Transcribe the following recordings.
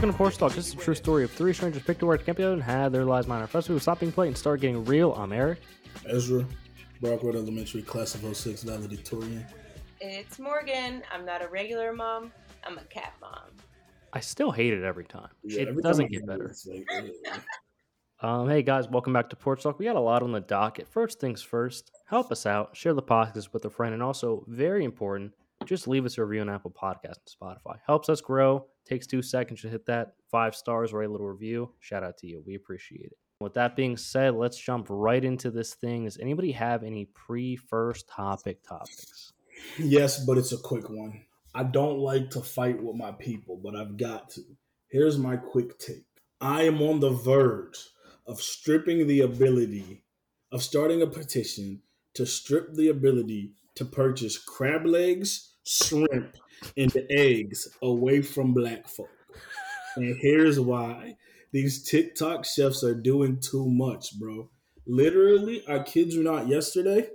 Welcome to Porch Talk. This is a true story of three strangers picked a word, camped out, and had their lives minor. First, we will stop being polite and start getting real. I'm Eric. Ezra, Brockwood Elementary, class of 06, valedictorian. It's Morgan. I'm not a regular mom. I'm a cat mom. I still hate it every time. Yeah, it every doesn't I get better. like, ugh. Um, hey guys, welcome back to Porch Talk. We got a lot on the docket. First things first, help us out, share the podcast with a friend, and also very important, just leave us a review on Apple Podcast and Spotify. Helps us grow. Takes two seconds to hit that five stars, write a little review. Shout out to you. We appreciate it. With that being said, let's jump right into this thing. Does anybody have any pre-first topic topics? yes, but it's a quick one. I don't like to fight with my people, but I've got to. Here's my quick take I am on the verge of stripping the ability, of starting a petition to strip the ability to purchase crab legs, shrimp, and the eggs away from black folk. And here's why. These TikTok chefs are doing too much, bro. Literally, I kid you not, yesterday,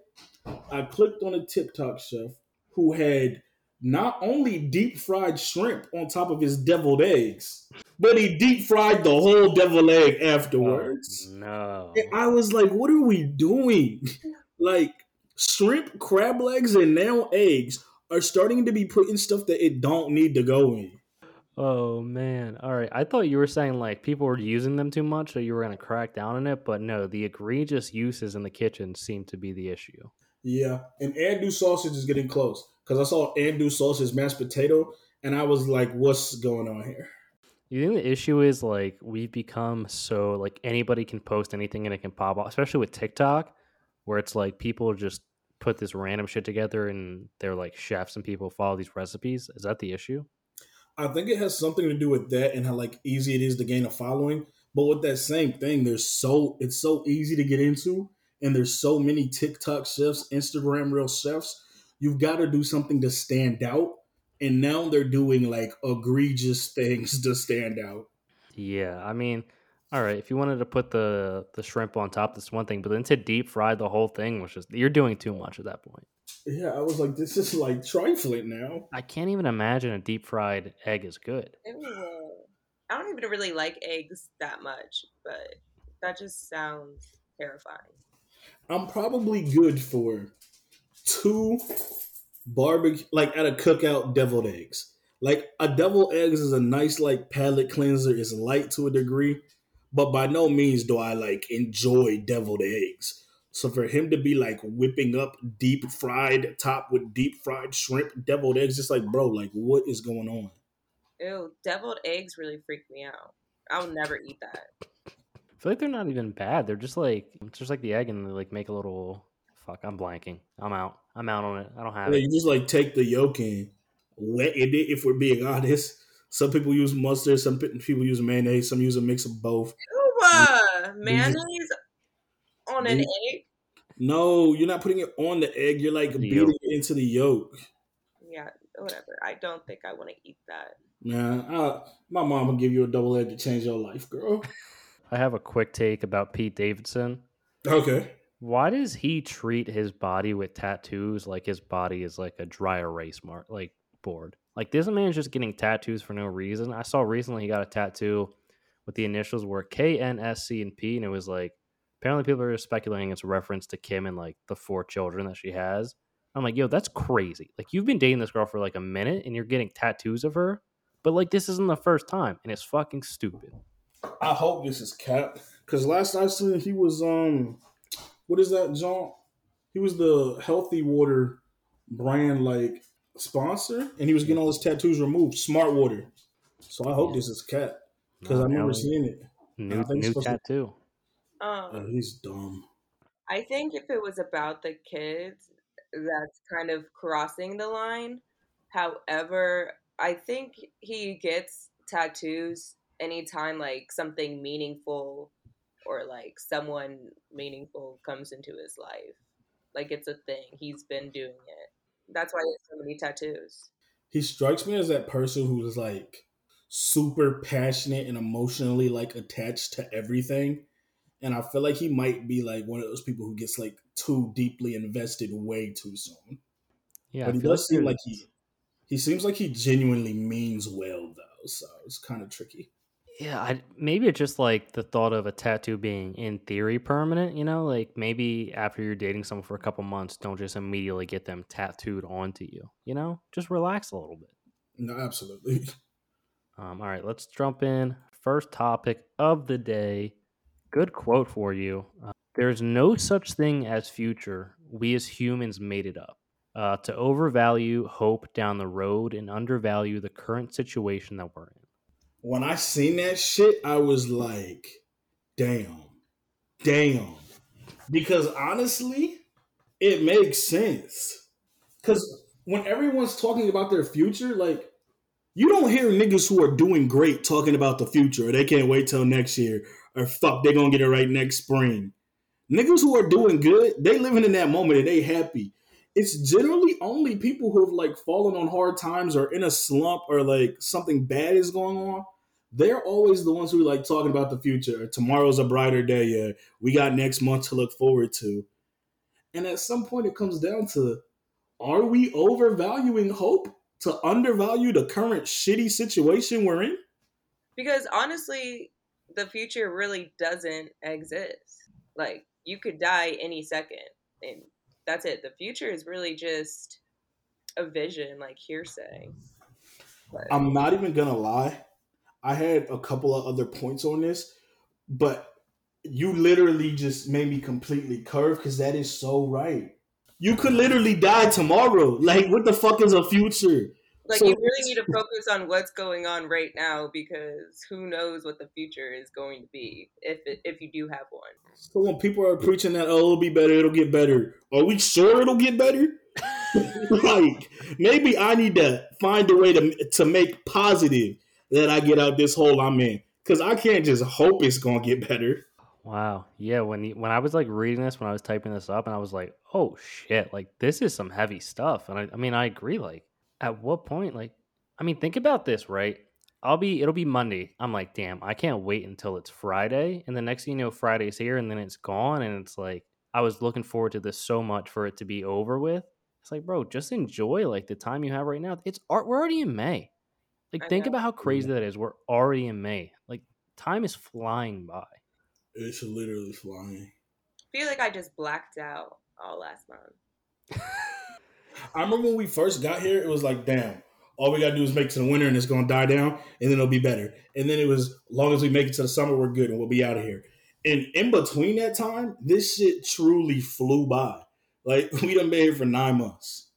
I clicked on a TikTok chef who had not only deep fried shrimp on top of his deviled eggs, but he deep fried the whole deviled egg afterwards. Oh, no. And I was like, what are we doing? like, shrimp, crab legs, and now eggs are starting to be put in stuff that it don't need to go in. Oh man. All right. I thought you were saying like people were using them too much, so you were gonna crack down on it, but no, the egregious uses in the kitchen seem to be the issue. Yeah, and Andouille sausage is getting close because I saw Andouille sausage mashed potato, and I was like, "What's going on here?" You think the issue is like we've become so like anybody can post anything and it can pop up, especially with TikTok, where it's like people just put this random shit together and they're like chefs and people follow these recipes. Is that the issue? I think it has something to do with that and how like easy it is to gain a following. But with that same thing, there's so it's so easy to get into, and there's so many TikTok chefs, Instagram reel chefs. You've got to do something to stand out, and now they're doing like egregious things to stand out. Yeah, I mean, all right, if you wanted to put the the shrimp on top, that's one thing, but then to deep fry the whole thing was just you're doing too much at that point. Yeah, I was like, this is like trifling now. I can't even imagine a deep fried egg is good. Ew. I don't even really like eggs that much, but that just sounds terrifying. I'm probably good for two barbecue, like at a cookout, deviled eggs. Like a deviled eggs is a nice like palate cleanser. It's light to a degree, but by no means do I like enjoy deviled eggs. So for him to be like whipping up deep fried top with deep fried shrimp, deviled eggs, just like bro, like what is going on? Ew, deviled eggs really freak me out. I'll never eat that. I feel like they're not even bad. They're just like it's just like the egg and they like make a little fuck, I'm blanking. I'm out. I'm out on it. I don't have Yeah, it. you just like take the yolk and wet it. If we're being honest, some people use mustard, some people use mayonnaise, some use a mix of both. Ew, uh, mayonnaise on an You- egg? No, you're not putting it on the egg. You're like The beating yolk. it into the yolk. Yeah, whatever. I don't think I want to eat that. Man, I, my mom will give you a double egg to change your life, girl. I have a quick take about Pete Davidson. Okay. Why does he treat his body with tattoos like his body is like a dry erase mark, like board? Like this man's just getting tattoos for no reason. I saw recently he got a tattoo with the initials were K, N, S, C, and P, and it was like apparently people are speculating it's a reference to Kim and like the four children that she has. I'm like, yo, that's crazy. Like you've been dating this girl for like a minute and you're getting tattoos of her, but like this isn't the first time, and it's fucking stupid. I hope this is cap because last I seen he was um, what is that, John? He was the healthy water brand like sponsor, and he was getting all his tattoos removed. Smart water. So I hope Yeah. this is cap because Nah, I remember now seeing it. new I think it's new supposed to- tattoo. Um, Oh, he's dumb. I think if it was about the kids, that's kind of crossing the line. However, I think he gets tattoos anytime like something meaningful or like someone meaningful comes into his life. Like it's a thing. He's been doing it. That's why he has so many tattoos. he strikes me as that person who's like super passionate and emotionally like attached to everything and i feel like he might be like one of those people who gets like too deeply invested way too soon Yeah, but he feel does seem like he he seems like he genuinely means well though so it's kind of tricky. Yeah, I, maybe it's just like the thought of a tattoo being in theory permanent. You know, like maybe after you're dating someone for a couple months, don't just immediately get them tattooed onto you. You know, just relax a little bit. No, absolutely. Um, all right, let's jump in. First topic of the day. Good quote for you. Uh, There's no such thing as future. We as humans made it up. Uh, to overvalue hope down the road and undervalue the current situation that we're in. When I seen that shit, I was like, damn, damn. Because honestly, it makes sense. Because when everyone's talking about their future, like, you don't hear niggas who are doing great talking about the future or they can't wait till next year or fuck, they're gonna get it right next spring. Niggas who are doing good, they living in that moment and they happy. It's generally only people who have like fallen on hard times or in a slump or like something bad is going on. They're always the ones who like talking about the future. Tomorrow's a brighter day. We got next month to look forward to. And at some point, it comes down to: Are we overvaluing hope to undervalue the current shitty situation we're in? Because honestly, the future really doesn't exist. Like you could die any second, and that's it. The future is really just a vision, like hearsay. But I'm not even gonna lie. I had a couple of other points on this, but you literally just made me completely curve because that is so right. You could literally die tomorrow. Like, what the fuck is a future? like So- you really need to focus on what's going on right now because who knows what the future is going to be if it, if you do have one. So when people are preaching that, oh, it'll be better, it'll get better. Are we sure it'll get better? like, maybe I need to find a way to to make positive that I get out this hole I'm in. Cause I can't just hope it's gonna get better. Wow. Yeah. When when I was like reading this, when I was typing this up, and I was like, oh shit, like this is some heavy stuff. And I, I mean, I agree. Like, at what point? Like, I mean, think about this, right? I'll be, it'll be Monday. I'm like, damn, I can't wait until it's Friday. And the next thing you know, Friday's here, and then it's gone. And it's like, I was looking forward to this so much for it to be over with. It's like, bro, just enjoy like the time you have right now. It's art. We're already in May. Like, I think know. about how crazy that is. We're already in May. Like, time is flying by. It's literally flying. I feel like I just blacked out all last month. I remember when we first got here, it was like, damn, all we gotta do is make it to the winter and it's gonna die down and then it'll be better. And then it was, as long as we make it to the summer, we're good and we'll be out of here. And in between that time, this shit truly flew by. Like we done been here for nine months.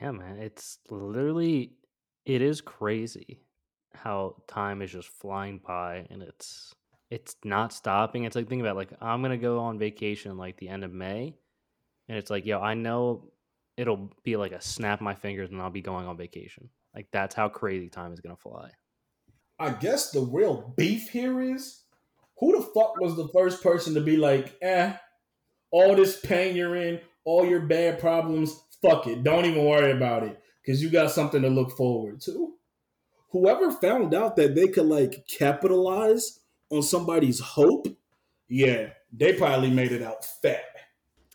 Yeah, man, it's literally it is crazy how time is just flying by and it's it's not stopping. It's like think about it, like I'm gonna go on vacation like the end of May, and it's like yo, I know it'll be like a snap my fingers and I'll be going on vacation. Like that's how crazy time is gonna fly. I guess the real beef here is who the fuck was the first person to be like, eh, all this pain you're in, all your bad problems, fuck it. Don't even worry about it. Cause you got something to look forward to. Whoever found out that they could like capitalize on somebody's hope, yeah, they probably made it out fat.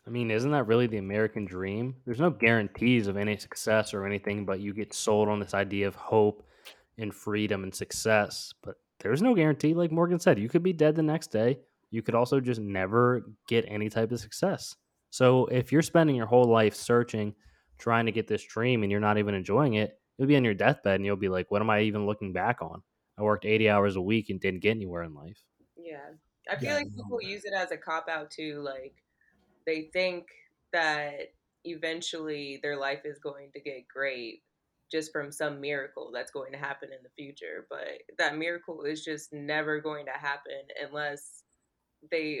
I mean, isn't that really the American dream? There's no guarantees of any success or anything, but you get sold on this idea of hope and freedom and success. But there's no guarantee. Like Morgan said, you could be dead the next day. You could also just never get any type of success. So if you're spending your whole life searching, trying to get this dream, and you're not even enjoying it, you'll be on your deathbed and you'll be like, what am I even looking back on? I worked 80 hours a week and didn't get anywhere in life. Yeah. I feel Yeah, like no. people use it as a cop out too. Like they think that eventually their life is going to get great just from some miracle that's going to happen in the future. But that miracle is just never going to happen unless they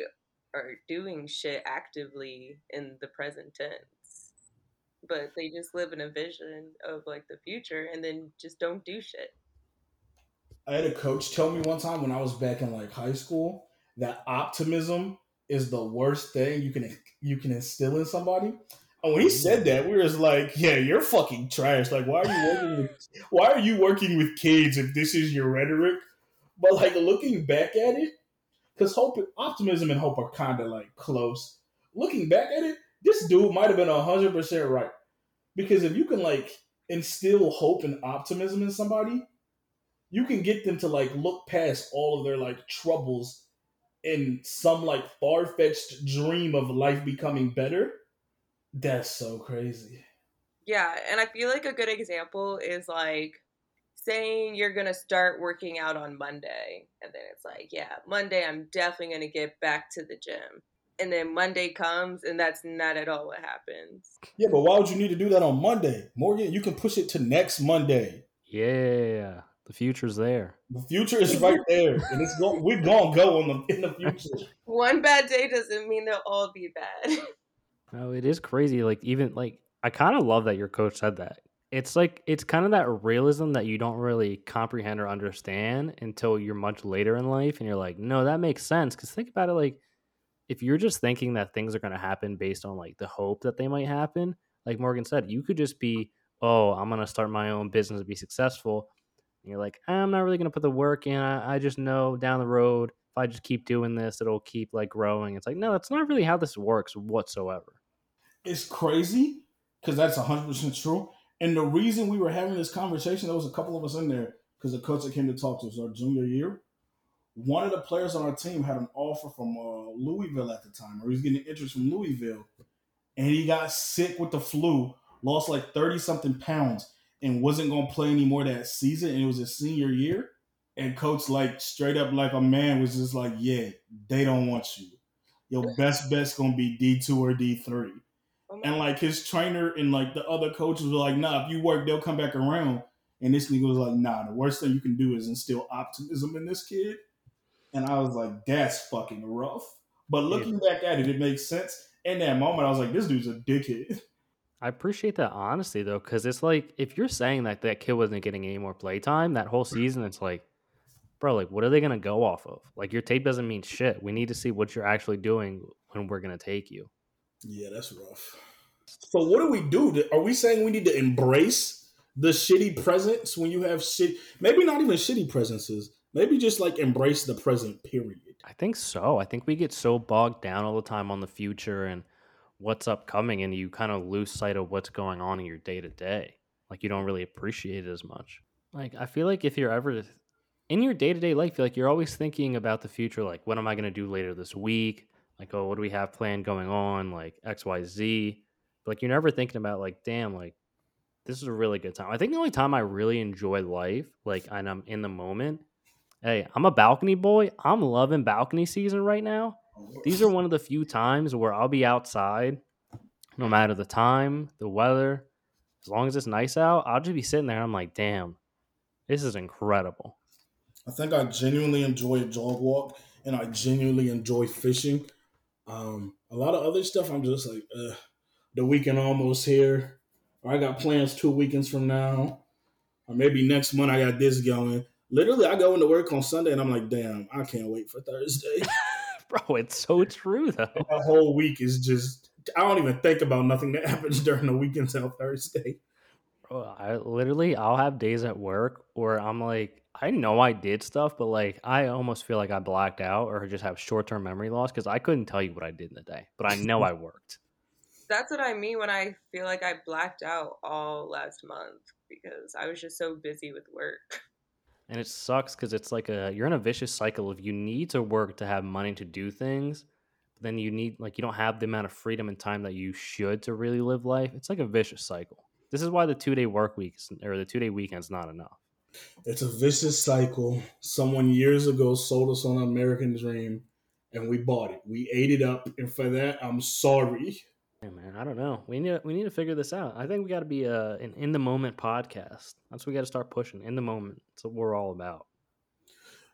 are doing shit actively in the present tense. But they just live in a vision of like the future and then just don't do shit. I had a coach tell me one time when I was back in like high school that optimism is the worst thing you can you can instill in somebody. And when he mm. said that, we were just like, "Yeah, you're fucking trash. Like, why are you working with why are you working with kids if this is your rhetoric?" But like looking back at it, because hope, optimism, and hope are kind of like close. Looking back at it, this dude might have been hundred percent right. Because if you can like instill hope and optimism in somebody, you can get them to like look past all of their like troubles in some like far fetched dream of life becoming better. That's so crazy. Yeah, and I feel like a good example is like saying you're gonna start working out on Monday, and then it's like, yeah, Monday I'm definitely gonna get back to the gym. And then Monday comes, and that's not at all what happens. Yeah, but why would you need to do that on Monday, Morgan? You can push it to next Monday. Yeah, the future's there. The future is right there, and it's going. We're gonna go in the in the future. One bad day doesn't mean they'll all be bad. No, it is crazy. Like even like I kind of love that your coach said that. It's like it's kind of that realism that you don't really comprehend or understand until you're much later in life, and you're like, no, that makes sense. Because think about it, like if you're just thinking that things are going to happen based on like the hope that they might happen, like Morgan said, you could just be, oh, I'm going to start my own business and be successful. And you're like, I'm not really going to put the work in. I, I just know down the road, if I just keep doing this, it'll keep like growing. It's like, no, that's not really how this works whatsoever. It's crazy because that's 100% true. And the reason we were having this conversation, there was a couple of us in there because the coach that came to talk to us our junior year. One of the players on our team had an offer from uh, Louisville at the time, or he was getting interest from Louisville, and he got sick with the flu, lost like 30 something pounds, and wasn't going to play anymore that season. And it was his senior year. And coach, like straight up, like a man, was just like, "Yeah, they don't want you. Your best bet's gonna be D two or D three. And like his trainer and like the other coaches were like, "Nah, if you work, they'll come back around." And this nigga was like, "Nah, the worst thing you can do is instill optimism in this kid." And I was like, "That's fucking rough." But looking yeah. back at it, it makes sense. In that moment, I was like, "This dude's a dickhead." I appreciate that honesty though, because it's like if you're saying that that kid wasn't getting any more playtime that whole season, it's like, bro, like what are they gonna go off of? Like your tape doesn't mean shit. We need to see what you're actually doing when we're gonna take you. Yeah, that's rough. So what do we do? Are we saying we need to embrace the shitty presence when you have shit? Maybe not even shitty presences. Maybe just like embrace the present. Period. I think so. I think we get so bogged down all the time on the future and what's upcoming, and you kind of lose sight of what's going on in your day to day. Like you don't really appreciate it as much. Like I feel like if you're ever in your day to day life, like you're always thinking about the future. Like what am I going to do later this week? Like oh, what do we have planned going on? Like X, Y, Z but like you're never thinking about like, damn, like this is a really good time. I think the only time I really enjoy life, like and I'm in the moment. Hey, I'm a balcony boy. I'm loving balcony season right now. These are one of the few times where I'll be outside, no matter the time, the weather, as long as it's nice out. I'll just be sitting there. I'm like, damn, this is incredible. I think I genuinely enjoy a jog walk, and I genuinely enjoy fishing. Um, a lot of other stuff, I'm just like, Ugh the weekend almost here. I got plans two weekends from now. Or maybe next month I got this going. Literally, I go into work on Sunday and I'm like, damn, I can't wait for Thursday. Bro, it's so true though. The whole week is just I don't even think about nothing that happens during the weekend until Thursday. Bro, I literally I'll have days at work where I'm like, I know I did stuff, but like I almost feel like I blacked out or just have short term memory loss because I couldn't tell you what I did in the day, but I know I worked that's what I mean when I feel like I blacked out all last month because I was just so busy with work. And it sucks because it's like a you're in a vicious cycle of you need to work to have money to do things, but then you need like you don't have the amount of freedom and time that you should to really live life. It's like a vicious cycle. This is why the two day work weeks or the two day weekend's not enough. It's a vicious cycle. Someone years ago sold us on an American dream and we bought it. We ate it up, and for that, I'm sorry. Yeah, man, I don't know. We need to, we need to figure this out. I think we got to be a, an in the moment podcast. That's what we got to start pushing. In the moment. That's what we're all about.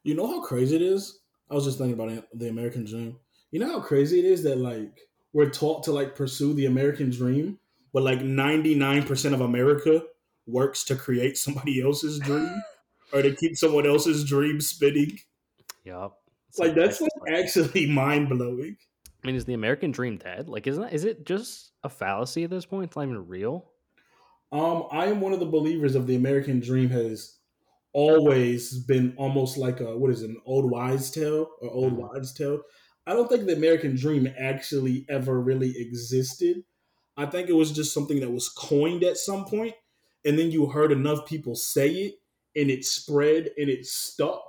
You know how crazy it is? I was just thinking about the American dream. You know how crazy it is that like we're taught to like pursue the American dream, but like 99% of America works to create somebody else's dream or to keep someone else's dream spinning. Yep. like that's like actually mind blowing. I mean, is the American dream dead? Like, isn't that, is it just a fallacy at this point? It's not even real. Um, I am one of the believers of the American dream has always been almost like a what is it, an old wives' tale or old mm-hmm. wives' tale. I don't think the American dream actually ever really existed. I think it was just something that was coined at some point, and then you heard enough people say it, and it spread and it stuck.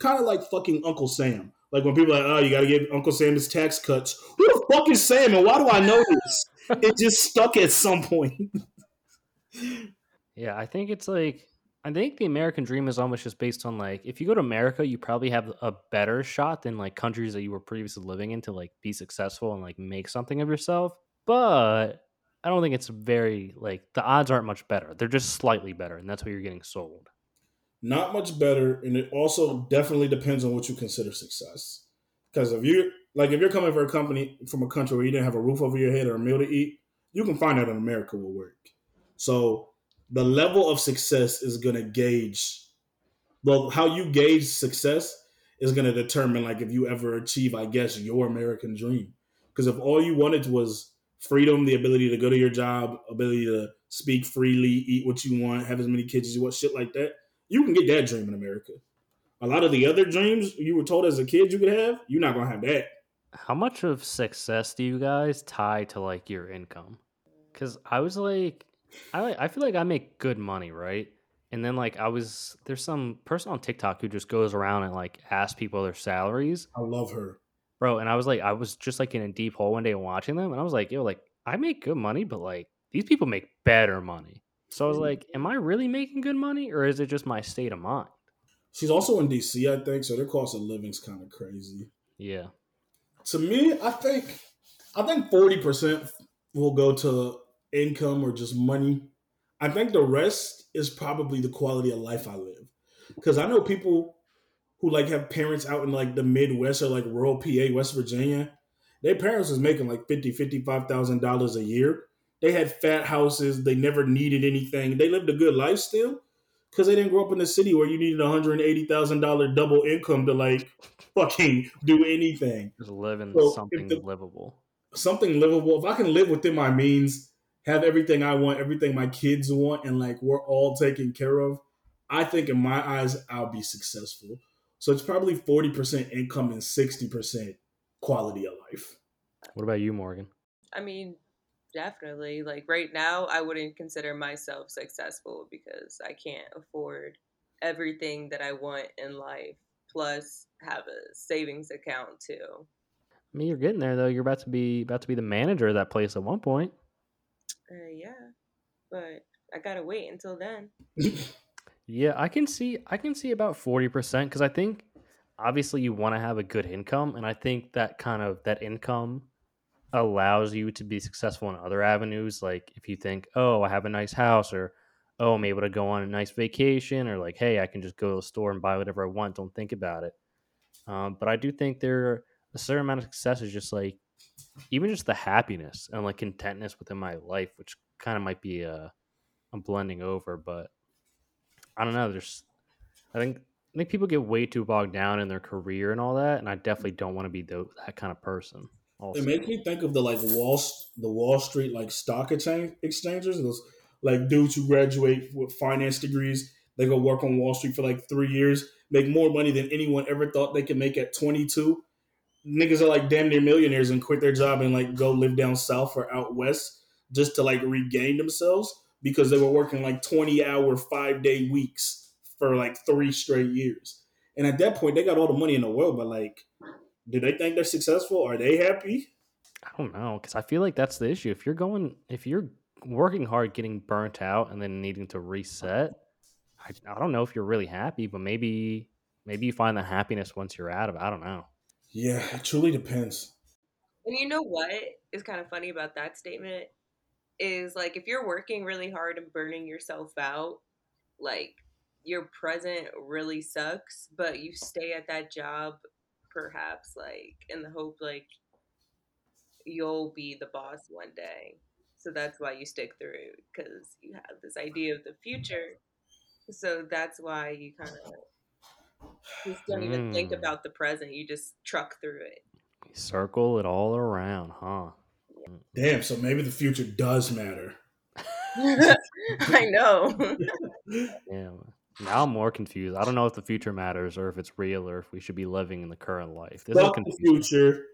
Kind of like fucking Uncle Sam. Like when people are like, oh, you got to give Uncle Sam his tax cuts. Who the fuck is Sam and why do I know this? it just stuck at some point. yeah, I think it's like I think the American dream is almost just based on like if you go to America, you probably have a better shot than like countries that you were previously living in to like be successful and like make something of yourself. But I don't think it's very like the odds aren't much better. They're just slightly better, and that's what you're getting sold. Not much better, and it also definitely depends on what you consider success. Because if you're like if you're coming for a company from a country where you didn't have a roof over your head or a meal to eat, you can find out in America will work. So the level of success is going to gauge well how you gauge success is going to determine like if you ever achieve i guess your american dream because if all you wanted was freedom the ability to go to your job ability to speak freely eat what you want have as many kids as you want shit like that you can get that dream in america a lot of the other dreams you were told as a kid you could have you're not going to have that how much of success do you guys tie to like your income because i was like I I feel like I make good money, right? And then like I was there's some person on TikTok who just goes around and like asks people their salaries. I love her. Bro, and I was like I was just like in a deep hole one day watching them and I was like, yo, like I make good money, but like these people make better money. So I was mm-hmm. like, am I really making good money or is it just my state of mind? She's also in DC, I think, so their cost of living's kind of crazy. Yeah. To me, I think I think 40% will go to income or just money. I think the rest is probably the quality of life I live. Because I know people who like have parents out in like the Midwest or like rural PA, West Virginia. Their parents is making like fifty, fifty-five thousand dollars a year. They had fat houses. They never needed anything. They lived a good life still because they didn't grow up in a city where you needed hundred and eighty thousand dollar double income to like fucking do anything. Just living so something the, livable. Something livable. If I can live within my means have everything I want, everything my kids want, and like we're all taken care of, I think in my eyes, I'll be successful. So it's probably 40% income and 60% quality of life. What about you, Morgan? I mean, definitely. Like right now, I wouldn't consider myself successful because I can't afford everything that I want in life, plus have a savings account too. I mean, you're getting there though. You're about to be about to be the manager of that place at one point. Uh, yeah, but I gotta wait until then. yeah, I can see. I can see about forty percent because I think obviously you want to have a good income, and I think that kind of that income allows you to be successful in other avenues. Like if you think, oh, I have a nice house, or oh, I'm able to go on a nice vacation, or like, hey, I can just go to the store and buy whatever I want. Don't think about it. Um, but I do think there a certain amount of success is just like even just the happiness and like contentness within my life, which kind of might be a, a blending over, but I don't know. There's, I think, I think people get way too bogged down in their career and all that, and I definitely don't want to be the, that kind of person. It makes me think of the like Wall the Wall Street like stock exchange exchangers. Those like dudes who graduate with finance degrees, they go work on Wall Street for like three years, make more money than anyone ever thought they could make at 22, niggas are like damn near millionaires and quit their job and like go live down south or out west just to like regain themselves because they were working like 20 hour, five day weeks for like three straight years. And at that point, they got all the money in the world, but like, do they think they're successful? Are they happy? I don't know because I feel like that's the issue. If you're going, if you're working hard, getting burnt out, and then needing to reset, I, I don't know if you're really happy, but maybe maybe you find the happiness once you're out of it. I don't know. Yeah, it truly depends. And you know what is kind of funny about that statement is like if you're working really hard and burning yourself out, like your present really sucks, but you stay at that job perhaps like in the hope like you'll be the boss one day. So that's why you stick through because you have this idea of the future. So that's why you kind of just don't even think mm. about the present. You just truck through it. Circle it all around, huh? Damn, so maybe the future does matter. I know. yeah. Now I'm more confused. I don't know if the future matters or if it's real or if we should be living in the current life. This Fuck the future.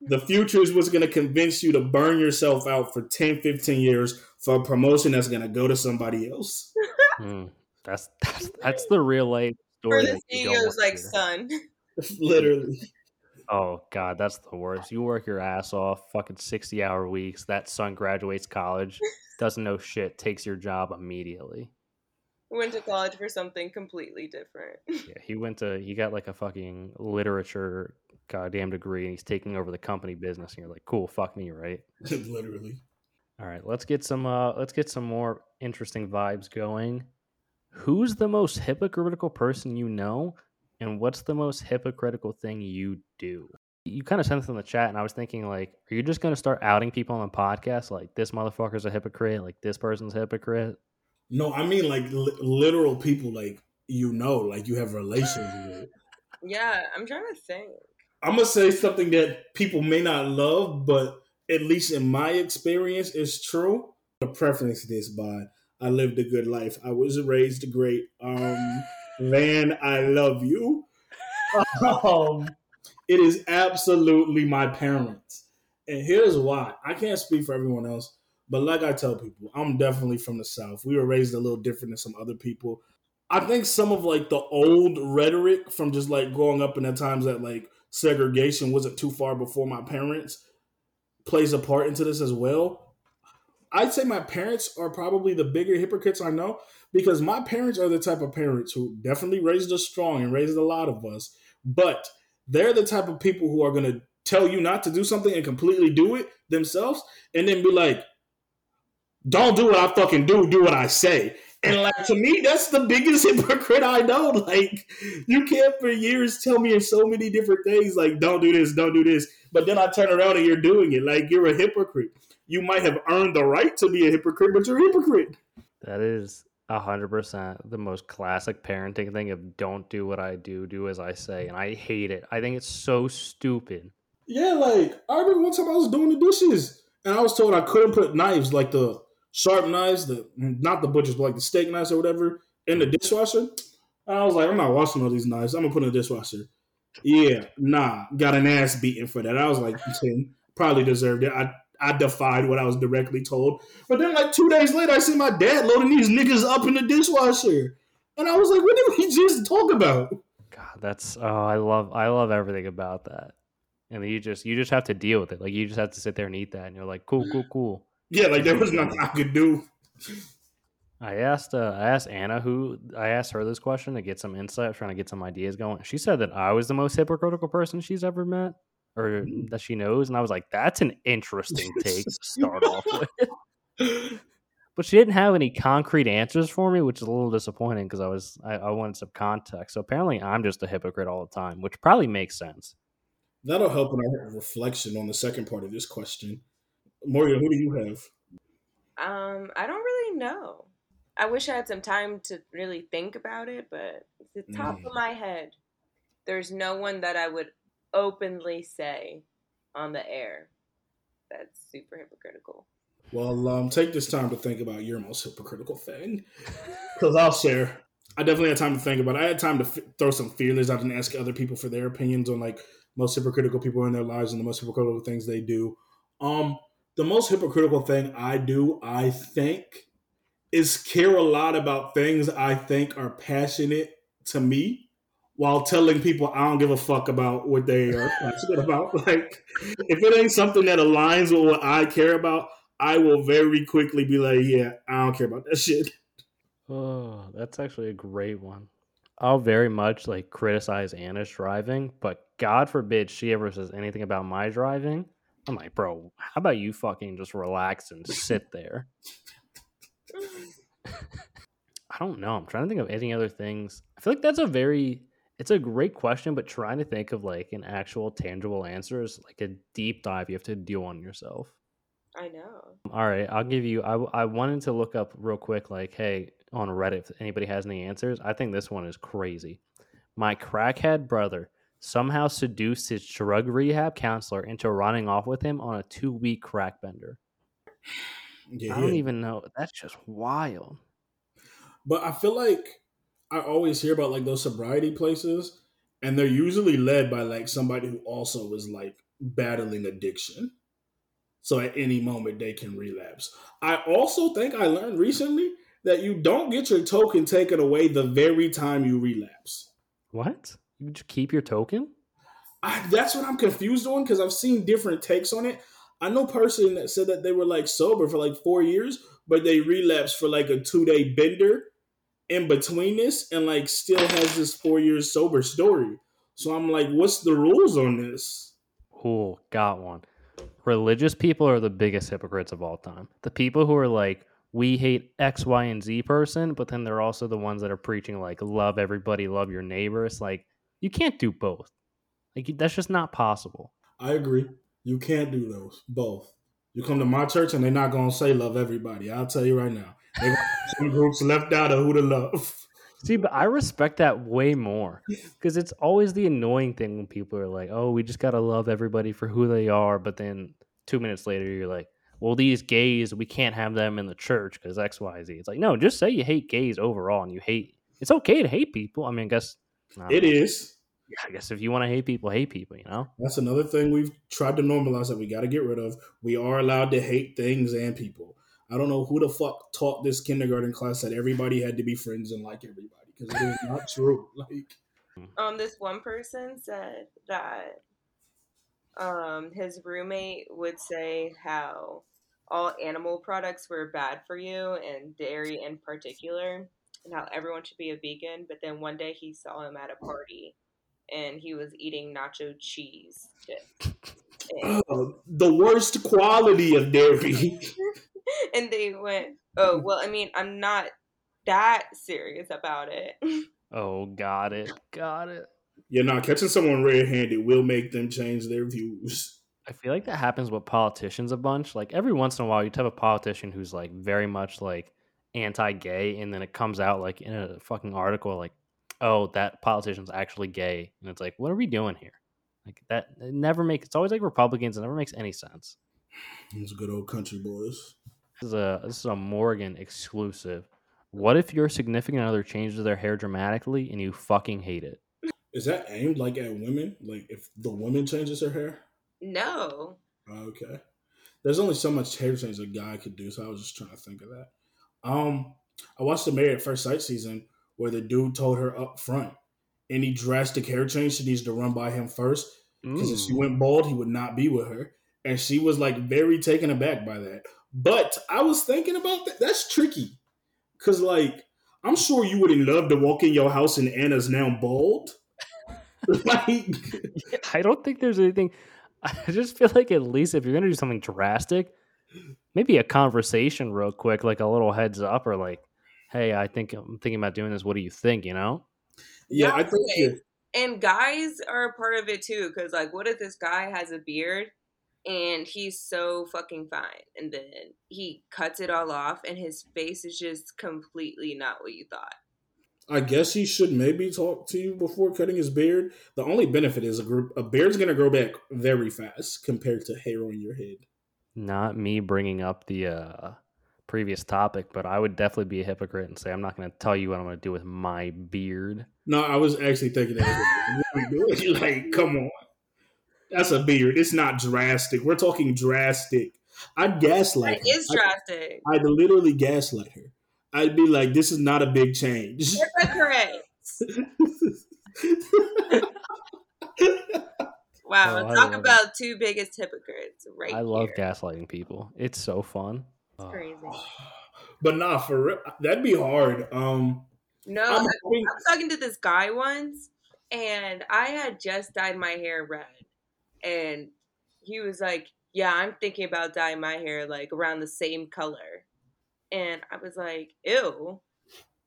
The future is what's going to convince you to burn yourself out for 10, 15 years for a promotion that's going to go to somebody else. Mm. That's that's that's the real life story. For the that you don't CEO's like hear. son. Literally. Oh god, that's the worst. You work your ass off, fucking sixty hour weeks. That son graduates college, doesn't know shit, takes your job immediately. Went to college for something completely different. Yeah, he went to he got like a fucking literature goddamn degree, and he's taking over the company business. And you're like, cool, fuck me, right? Literally. All right, let's get some uh let's get some more interesting vibes going. Who's the most hypocritical person you know and what's the most hypocritical thing you do? You kind of sent this in the chat and I was thinking like are you just going to start outing people on the podcast like this motherfucker's a hypocrite, like this person's a hypocrite? No, I mean like li- literal people like you know, like you have relations with. yeah, I'm trying to think. I'm gonna say something that people may not love, but at least in my experience, is true. I preference this by I lived a good life. I was raised great. Um, man, I love you. Um, it is absolutely my parents, and here's why. I can't speak for everyone else, but like I tell people, I'm definitely from the South. We were raised a little different than some other people. I think some of like the old rhetoric from just like growing up in the times that like segregation wasn't too far before my parents plays a part into this as well. I'd say my parents are probably the bigger hypocrites I know because my parents are the type of parents who definitely raised us strong and raised a lot of us, but they're the type of people who are going to tell you not to do something and completely do it themselves and then be like, don't do what I fucking do, do what I say. And like to me, that's the biggest hypocrite I know. Like you can't for years tell me in so many different things, like don't do this, don't do this, but then I turn around and you're doing it. Like you're a hypocrite. You might have earned the right to be a hypocrite, but you're a hypocrite. That is a hundred percent the most classic parenting thing of don't do what I do, do as I say. And I hate it. I think it's so stupid. Yeah, like I remember one time I was doing the dishes and I was told I couldn't put knives, like the sharp knives, the not the butcher's, but like the steak knives or whatever, in the dishwasher. I was like, I'm not washing all these knives. I'm gonna put in the dishwasher. Yeah, nah, got an ass beating for that. I was like 10, probably deserved it. I I defied what I was directly told. But then like two days later, I see my dad loading these niggas up in the dishwasher. And I was like, what did we just talk about? God, that's oh, I love I love everything about that. And you just you just have to deal with it. Like you just have to sit there and eat that, and you're like, cool, cool, cool. Yeah, like there was nothing I could do. I asked uh, I asked Anna who I asked her this question to get some insight, trying to get some ideas going. She said that I was the most hypocritical person she's ever met or that she knows, and I was like, that's an interesting take to start off with. But she didn't have any concrete answers for me, which is a little disappointing because I was I, I wanted some context. So apparently, I'm just a hypocrite all the time, which probably makes sense. That'll help in our reflection on the second part of this question. Morgan, who do you have? Um, I don't really know. I wish I had some time to really think about it, but at the top Mm. of my head, there's no one that I would openly say on the air that's super hypocritical. Well, um, take this time to think about your most hypocritical thing, because I'll share. I definitely had time to think about. it. I had time to f- throw some feelers out and ask other people for their opinions on like most hypocritical people in their lives and the most hypocritical things they do. Um, the most hypocritical thing I do, I think, is care a lot about things I think are passionate to me, while telling people I don't give a fuck about what they are passionate about. Like, if it ain't something that aligns with what I care about, I will very quickly be like, yeah, I don't care about that shit. Oh, that's actually a great one. I'll very much like criticize Anna's driving, but God forbid she ever says anything about my driving. I'm like, bro, how about you fucking just relax and sit there? I don't know. I'm trying to think of any other things. I feel like that's a very it's a great question, but trying to think of like an actual tangible answer is like a deep dive you have to do on yourself. I know. All right, I'll give you. I, I wanted to look up real quick, like, hey, on Reddit, if anybody has any answers. I think this one is crazy. My crackhead brother somehow seduced his drug rehab counselor into running off with him on a two week crack bender. Yeah, I don't even know. That's just wild. But I feel like I always hear about like those sobriety places, and they're usually led by like somebody who also is like battling addiction. So at any moment they can relapse. I also think I learned recently that you don't get your token taken away the very time you relapse. What? You just keep your token? I, that's what I'm confused on because I've seen different takes on it. I know person that said that they were like sober for like four years, but they relapsed for like a two day bender in between this and like still has this four years sober story. So I'm like, what's the rules on this? Oh, got one. Religious people are the biggest hypocrites of all time. The people who are like, we hate X, Y, and Z person, but then they're also the ones that are preaching like love everybody, love your neighbors. Like you can't do both. Like that's just not possible. I agree. You can't do those both. You come to my church and they're not gonna say love everybody. I'll tell you right now. some groups left out of who to love. See, but I respect that way more because it's always the annoying thing when people are like, "Oh, we just gotta love everybody for who they are," but then two minutes later, you're like, "Well, these gays, we can't have them in the church because X, Y, Z." It's like, no, just say you hate gays overall, and you hate. It's okay to hate people. I mean, I guess it know. is. I guess if you want to hate people, hate people. You know, that's another thing we've tried to normalize that we got to get rid of. We are allowed to hate things and people. I don't know who the fuck taught this kindergarten class that everybody had to be friends and like everybody because it is not true. Like, um, this one person said that um his roommate would say how all animal products were bad for you and dairy in particular and how everyone should be a vegan but then one day he saw him at a party and he was eating nacho cheese chips. Oh, um, the worst quality of dairy. and they went, "Oh, well, I mean, I'm not that serious about it." Oh, got it. Got it. You're not catching someone red-handed will make them change their views. I feel like that happens with politicians a bunch. Like every once in a while, you have a politician who's like very much like anti-gay, and then it comes out like in a fucking article like, "Oh, that politician's actually gay," and it's like, what are we doing here? Like that it never makes. It's always like Republicans. It never makes any sense. These good old country boys. This is a this is a Morgan exclusive. What if your significant other changes their hair dramatically and you fucking hate it? Is that aimed like at women? Like if the woman changes her hair? No. Okay. There's only so much hair change a guy could do, so I was just trying to think of that. Um, I watched the Married at First Sight season where the dude told her up front any drastic hair change she needs to run by him first because if she mm. went bald, he would not be with her, and she was like very taken aback by that. But I was thinking about that. That's tricky. Cause like I'm sure you wouldn't love to walk in your house and Anna's now bald. like I don't think there's anything I just feel like at least if you're gonna do something drastic, maybe a conversation real quick, like a little heads up or like, hey, I think I'm thinking about doing this. What do you think? You know? Yeah, I think you. and guys are a part of it too, because like what if this guy has a beard and he's so fucking fine. And then he cuts it all off, and his face is just completely not what you thought. I guess he should maybe talk to you before cutting his beard. The only benefit is a group a beard's gonna grow back very fast compared to hair on your head. Not me bringing up the uh, previous topic, but I would definitely be a hypocrite and say I'm not going to tell you what I'm going to do with my beard. No, I was actually thinking that. like, come on. That's a beard. It's not drastic. We're talking drastic. I'd gaslight. It is drastic. I'd, I'd, literally gaslight her. I'd be like, "This is not a big change." correct. wow, oh, talk about it. two biggest hypocrites right I love gaslighting people. It's so fun. It's crazy. But nah, for real, that'd be hard. Um, no, I, I was talking to this guy once, and I had just dyed my hair red and he was like, "Yeah, I'm thinking about dyeing my hair like around the same color," and I was like, "Ew."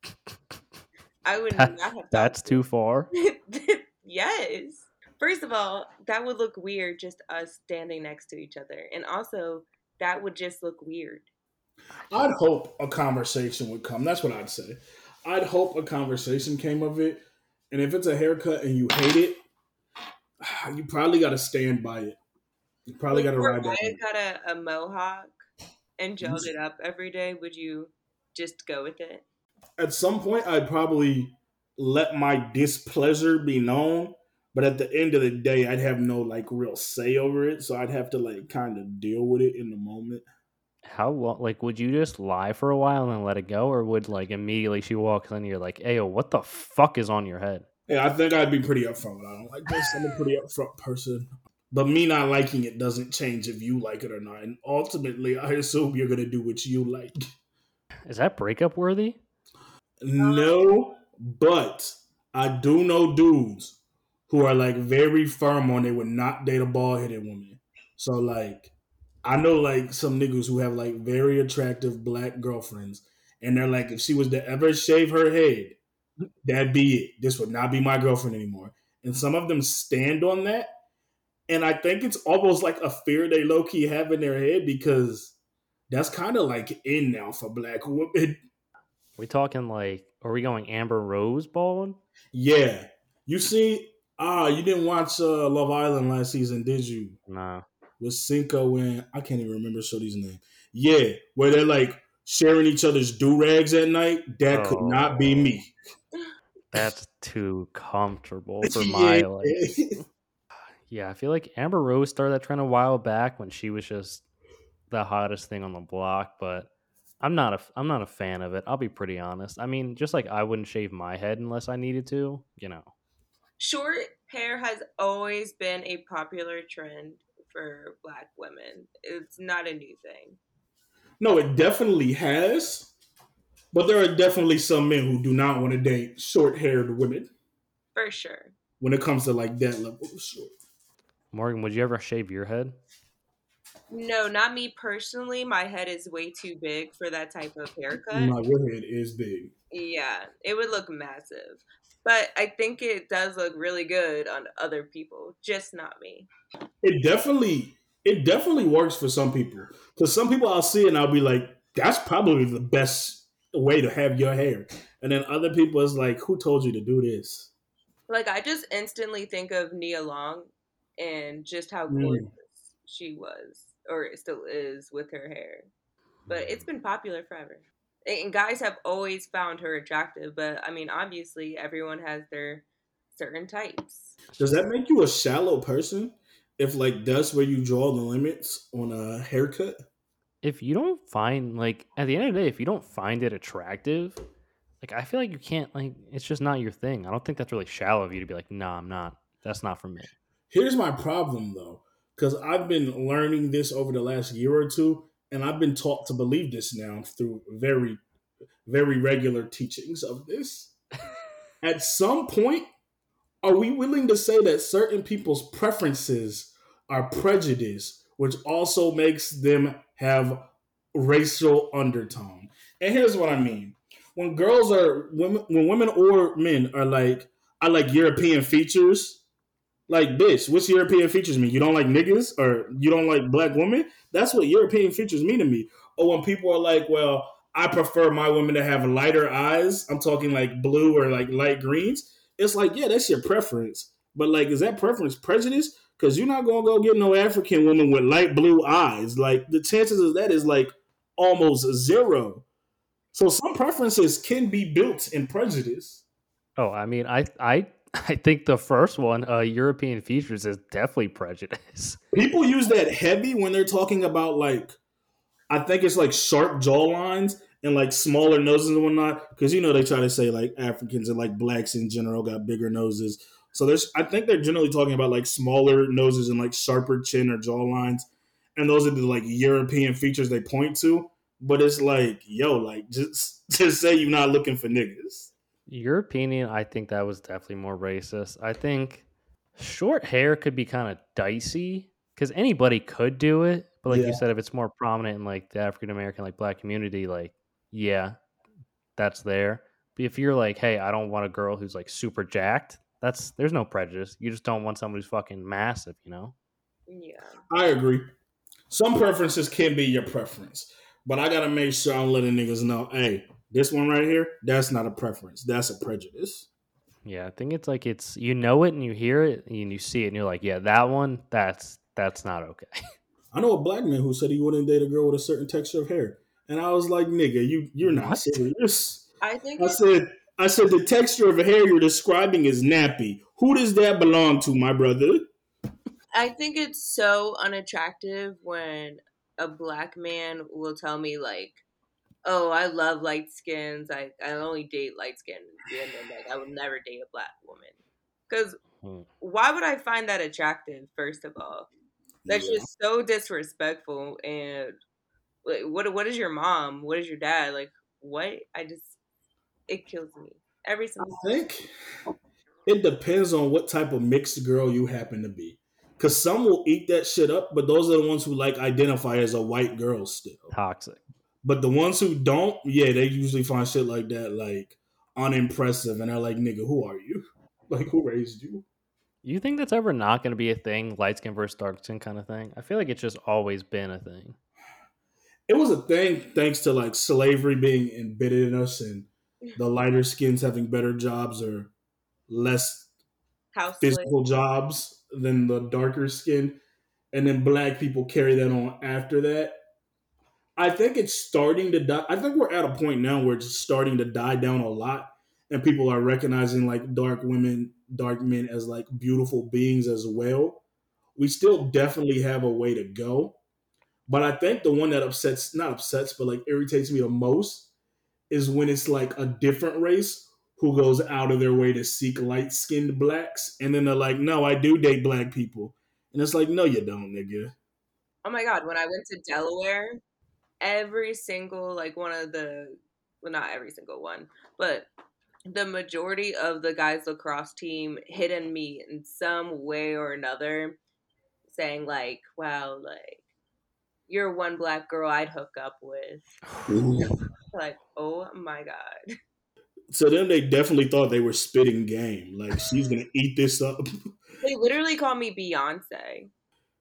I would that, not have. That's too far. yes. First of all, that would look weird just us standing next to each other, and also that would just look weird. I'd hope a conversation would come. That's what I'd say. I'd hope a conversation came of it. And if it's a haircut and you hate it, you probably got to stand by it. You probably got to ride that. If got a, a mohawk and mm-hmm. gelled it up every day, would you just go with it? At some point, I'd probably let my displeasure be known, but at the end of the day, I'd have no like real say over it. So I'd have to like kind of deal with it in the moment. How long? Like, would you just lie for a while and then let it go, or would like immediately she walks in, you're like, "Ayo, what the fuck is on your head?" Yeah, I think I'd be pretty upfront. I don't like this. I'm a pretty upfront person. But me not liking it doesn't change if you like it or not. And ultimately, I assume you're gonna do what you like. Is that breakup worthy? No, but I do know dudes who are like very firm on they would not date a bald headed woman. So like I know like some niggas who have like very attractive black girlfriends, and they're like, if she was to ever shave her head, that'd be it. This would not be my girlfriend anymore. And some of them stand on that. And I think it's almost like a fear they low key have in their head because that's kind of like in now for black women. We talking like, are we going Amber Rose bald? Yeah. You see, ah, you didn't watch uh, Love Island last season, did you? No. With Cinco and I can't even remember Shorty's name. Yeah, where they're like sharing each other's do rags at night. That could not be me. That's too comfortable for my Yeah. like. Yeah, I feel like Amber Rose started that trend a while back when she was just the hottest thing on the block, but I'm not a I'm not a fan of it. I'll be pretty honest. I mean, just like I wouldn't shave my head unless I needed to, you know. Short hair has always been a popular trend for black women. It's not a new thing. No, it definitely has. But there are definitely some men who do not want to date short haired women For sure. when it comes to like that level of short. Morgan, would you ever shave your head? No, not me personally. My head is way too big for that type of haircut. My your head is big. Yeah, it would look massive. But I think it does look really good on other people, just not me. It definitely it definitely works for some people. Because some people I'll see and I'll be like, that's probably the best way to have your hair. And then other people is like, who told you to do this? Like I just instantly think of Nia Long and just how Mm. she was or still is with her hair. But it's been popular forever. And guys have always found her attractive, but I mean obviously everyone has their certain types. Does that make you a shallow person? If like that's where you draw the limits on a haircut? If you don't find like at the end of the day, if you don't find it attractive, like I feel like you can't like it's just not your thing. I don't think that's really shallow of you to be like, nah, I'm not. That's not for me. Here's my problem though, because I've been learning this over the last year or two, and I've been taught to believe this now through very, very regular teachings of this. At some point, are we willing to say that certain people's preferences are prejudice, which also makes them have racial undertone? And here's what I mean: when girls are women, when women or men are like, I like European features like, bitch, what's European features mean? You don't like niggas or you don't like black women? That's what European features mean to me. Or when people are like, well, I prefer my women to have lighter eyes. I'm talking like blue or like light greens. It's like, yeah, that's your preference. But like, is that preference prejudice? Because you're not gonna go get no African woman with light blue eyes. Like the chances of that is like almost zero. So some preferences can be built in prejudice. Oh, I mean, I I I think the first one, uh, European features, is definitely prejudice. people use that heavy when they're talking about like I think it's like sharp jaw lines and like smaller noses and whatnot. Because you know they try to say like Africans and like blacks in general got bigger noses. So there's I think they're generally talking about like smaller noses and like sharper chin or jaw lines. And those are the like European features they point to. But it's like, yo, like just just say you're not looking for niggas. Your opinion, I think that was definitely more racist. I think short hair could be kind of dicey because anybody could do it, but like Yeah. you said, if it's more prominent in like the African American, like black community, like yeah, that's there. But if you're like, hey, I don't want a girl who's like super jacked, that's there's no prejudice. You just don't want somebody who's fucking massive, you know? Yeah. I agree. Some preferences can be your preference, but I gotta make sure I'm letting niggas know, hey, this one right here, that's not a preference. That's a prejudice. Yeah, I think it's like it's you know it and you hear it and you see it and you're like, yeah, that one, that's that's not okay. I know a black man who said he wouldn't date a girl with a certain texture of hair, and I was like, nigga, you you're not What? serious. I think I said, I said the texture of a hair you're describing is nappy. Who does that belong to, my brother? I think it's so unattractive when a black man will tell me like, "Oh, I love light skins. I I only date light skinned women. Like I would never date a black woman." Because Hmm. why would I find that attractive? First of all, that's Yeah. just so disrespectful. And like, what what is your mom? What is your dad? Like what? I just it kills me every single. I think it depends on what type of mixed girl you happen to be. Cause some will eat that shit up, but those are the ones who like identify as a white girl still. Toxic. But the ones who don't, yeah, they usually find shit like that like unimpressive, and they're like, "Nigga, who are you? Like, who raised you?" You think that's ever not going to be a thing, light skin versus dark skin kind of thing? I feel like it's just always been a thing. It was a thing thanks to like slavery being embedded in us, and the lighter skins having better jobs or less House physical jobs than the darker skin, and then black people carry that on after that. I think it's starting to die. I think we're at a point now where it's starting to die down a lot, and people are recognizing like dark women, dark men as like beautiful beings as well. We still definitely have a way to go, but I think the one that upsets, not upsets, but like irritates me the most is when it's like a different race who goes out of their way to seek light skinned blacks, and then they're like, "No, I do date black people," and it's like, "No, you don't, nigga." Oh my god, when I went to Delaware, every single like one of the well not every single one, but the majority of the guys lacrosse team hidden me in some way or another saying like, Wow, like you're one black girl I'd hook up with. Like, oh my god. So then they definitely thought they were spitting game. Like she's gonna eat this up. They literally called me Beyonce.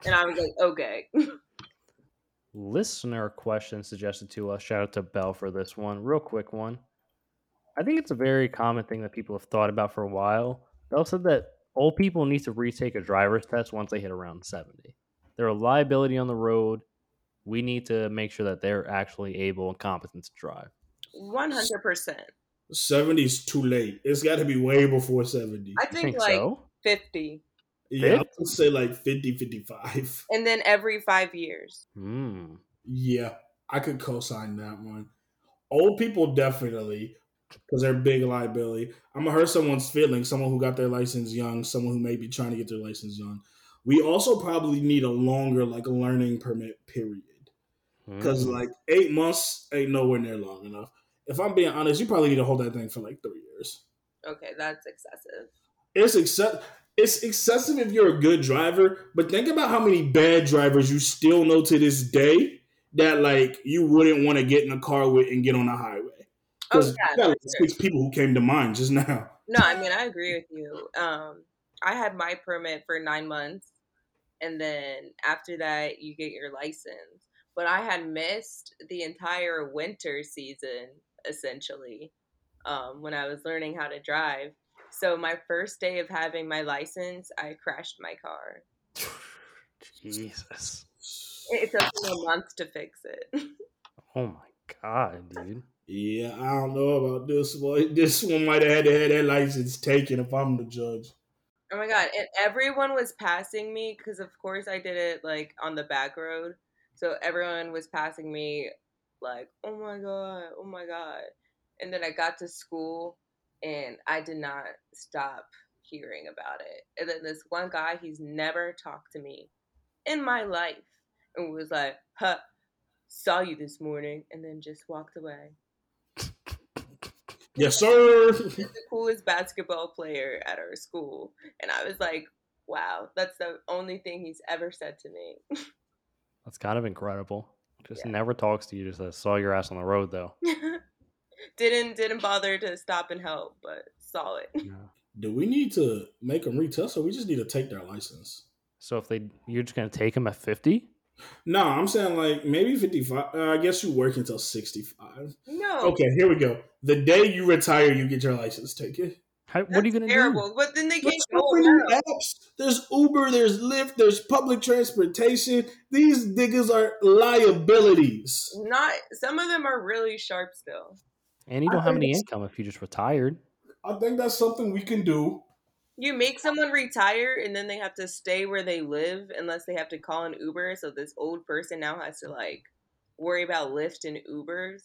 And I was like, okay. Listener question suggested to us. Shout out to Bell for this one. Real quick one. I think it's a very common thing that people have thought about for a while. Bell said that old people need to retake a driver's test once they hit around 70. They're a liability on the road. We need to make sure that they're actually able and competent to drive. One hundred percent. 70's too late. It's got to be way before 70. I You think, think like so? fifty. Yeah, I would say like 50, 55. And then every five years. Hmm. Yeah, I could co-sign that one. Old people definitely, because they're big liability. I'm gonna hurt someone's feelings. Someone who got their license young, someone who may be trying to get their license young. We also probably need a longer like learning permit period because Hmm. like eight months ain't nowhere near long enough. If I'm being honest, you probably need to hold that thing for like three years. Okay, that's excessive. It's excess. It's excessive if you're a good driver, but think about how many bad drivers you still know to this day that like you wouldn't want to get in a car with and get on the highway. Oh yeah, you got for like six people who came to mind just now. No, I mean I agree with you. Um, I had my permit for nine months, and then after that you get your license. But I had missed the entire winter season essentially um, when I was learning how to drive. So my first day of having my license, I crashed my car. Jesus. It took me a month to fix it. Oh my god, dude. Yeah, I don't know about this one. This one might have had to have that license taken if I'm the judge. Oh my god! And everyone was passing me because, of course, I did it like on the back road. So everyone was passing me, like, "Oh my god, oh my god!" And then I got to school, and I did not stop hearing about it. And then this one guy, he's never talked to me in my life, and was like, "Huh, saw you this morning," and then just walked away. Yes, sir. the coolest basketball player at our school. And I was like, wow, that's the only thing he's ever said to me. That's kind of incredible. Just Yeah. never talks to you. Just saw your ass on the road though. didn't didn't bother to stop and help, but saw it. Yeah. Do we need to make them retest, or we just need to take their license? So if they, you're just gonna take them at fifty? No, I'm saying like maybe 55. Uh, I guess you work until 65. No. Okay, here we go. The day you retire, you get your license taken. How, what are you gonna do? terrible. But then they can't There's go so apps. There's Uber, there's Lyft, there's public transportation. These niggas are liabilities. Not some of them are really sharp still. Do? And you don't have any income if you just retired. I think that's something we can do. You make someone retire and then they have to stay where they live unless they have to call an Uber. So this old person now has to like worry about Lyft and Ubers.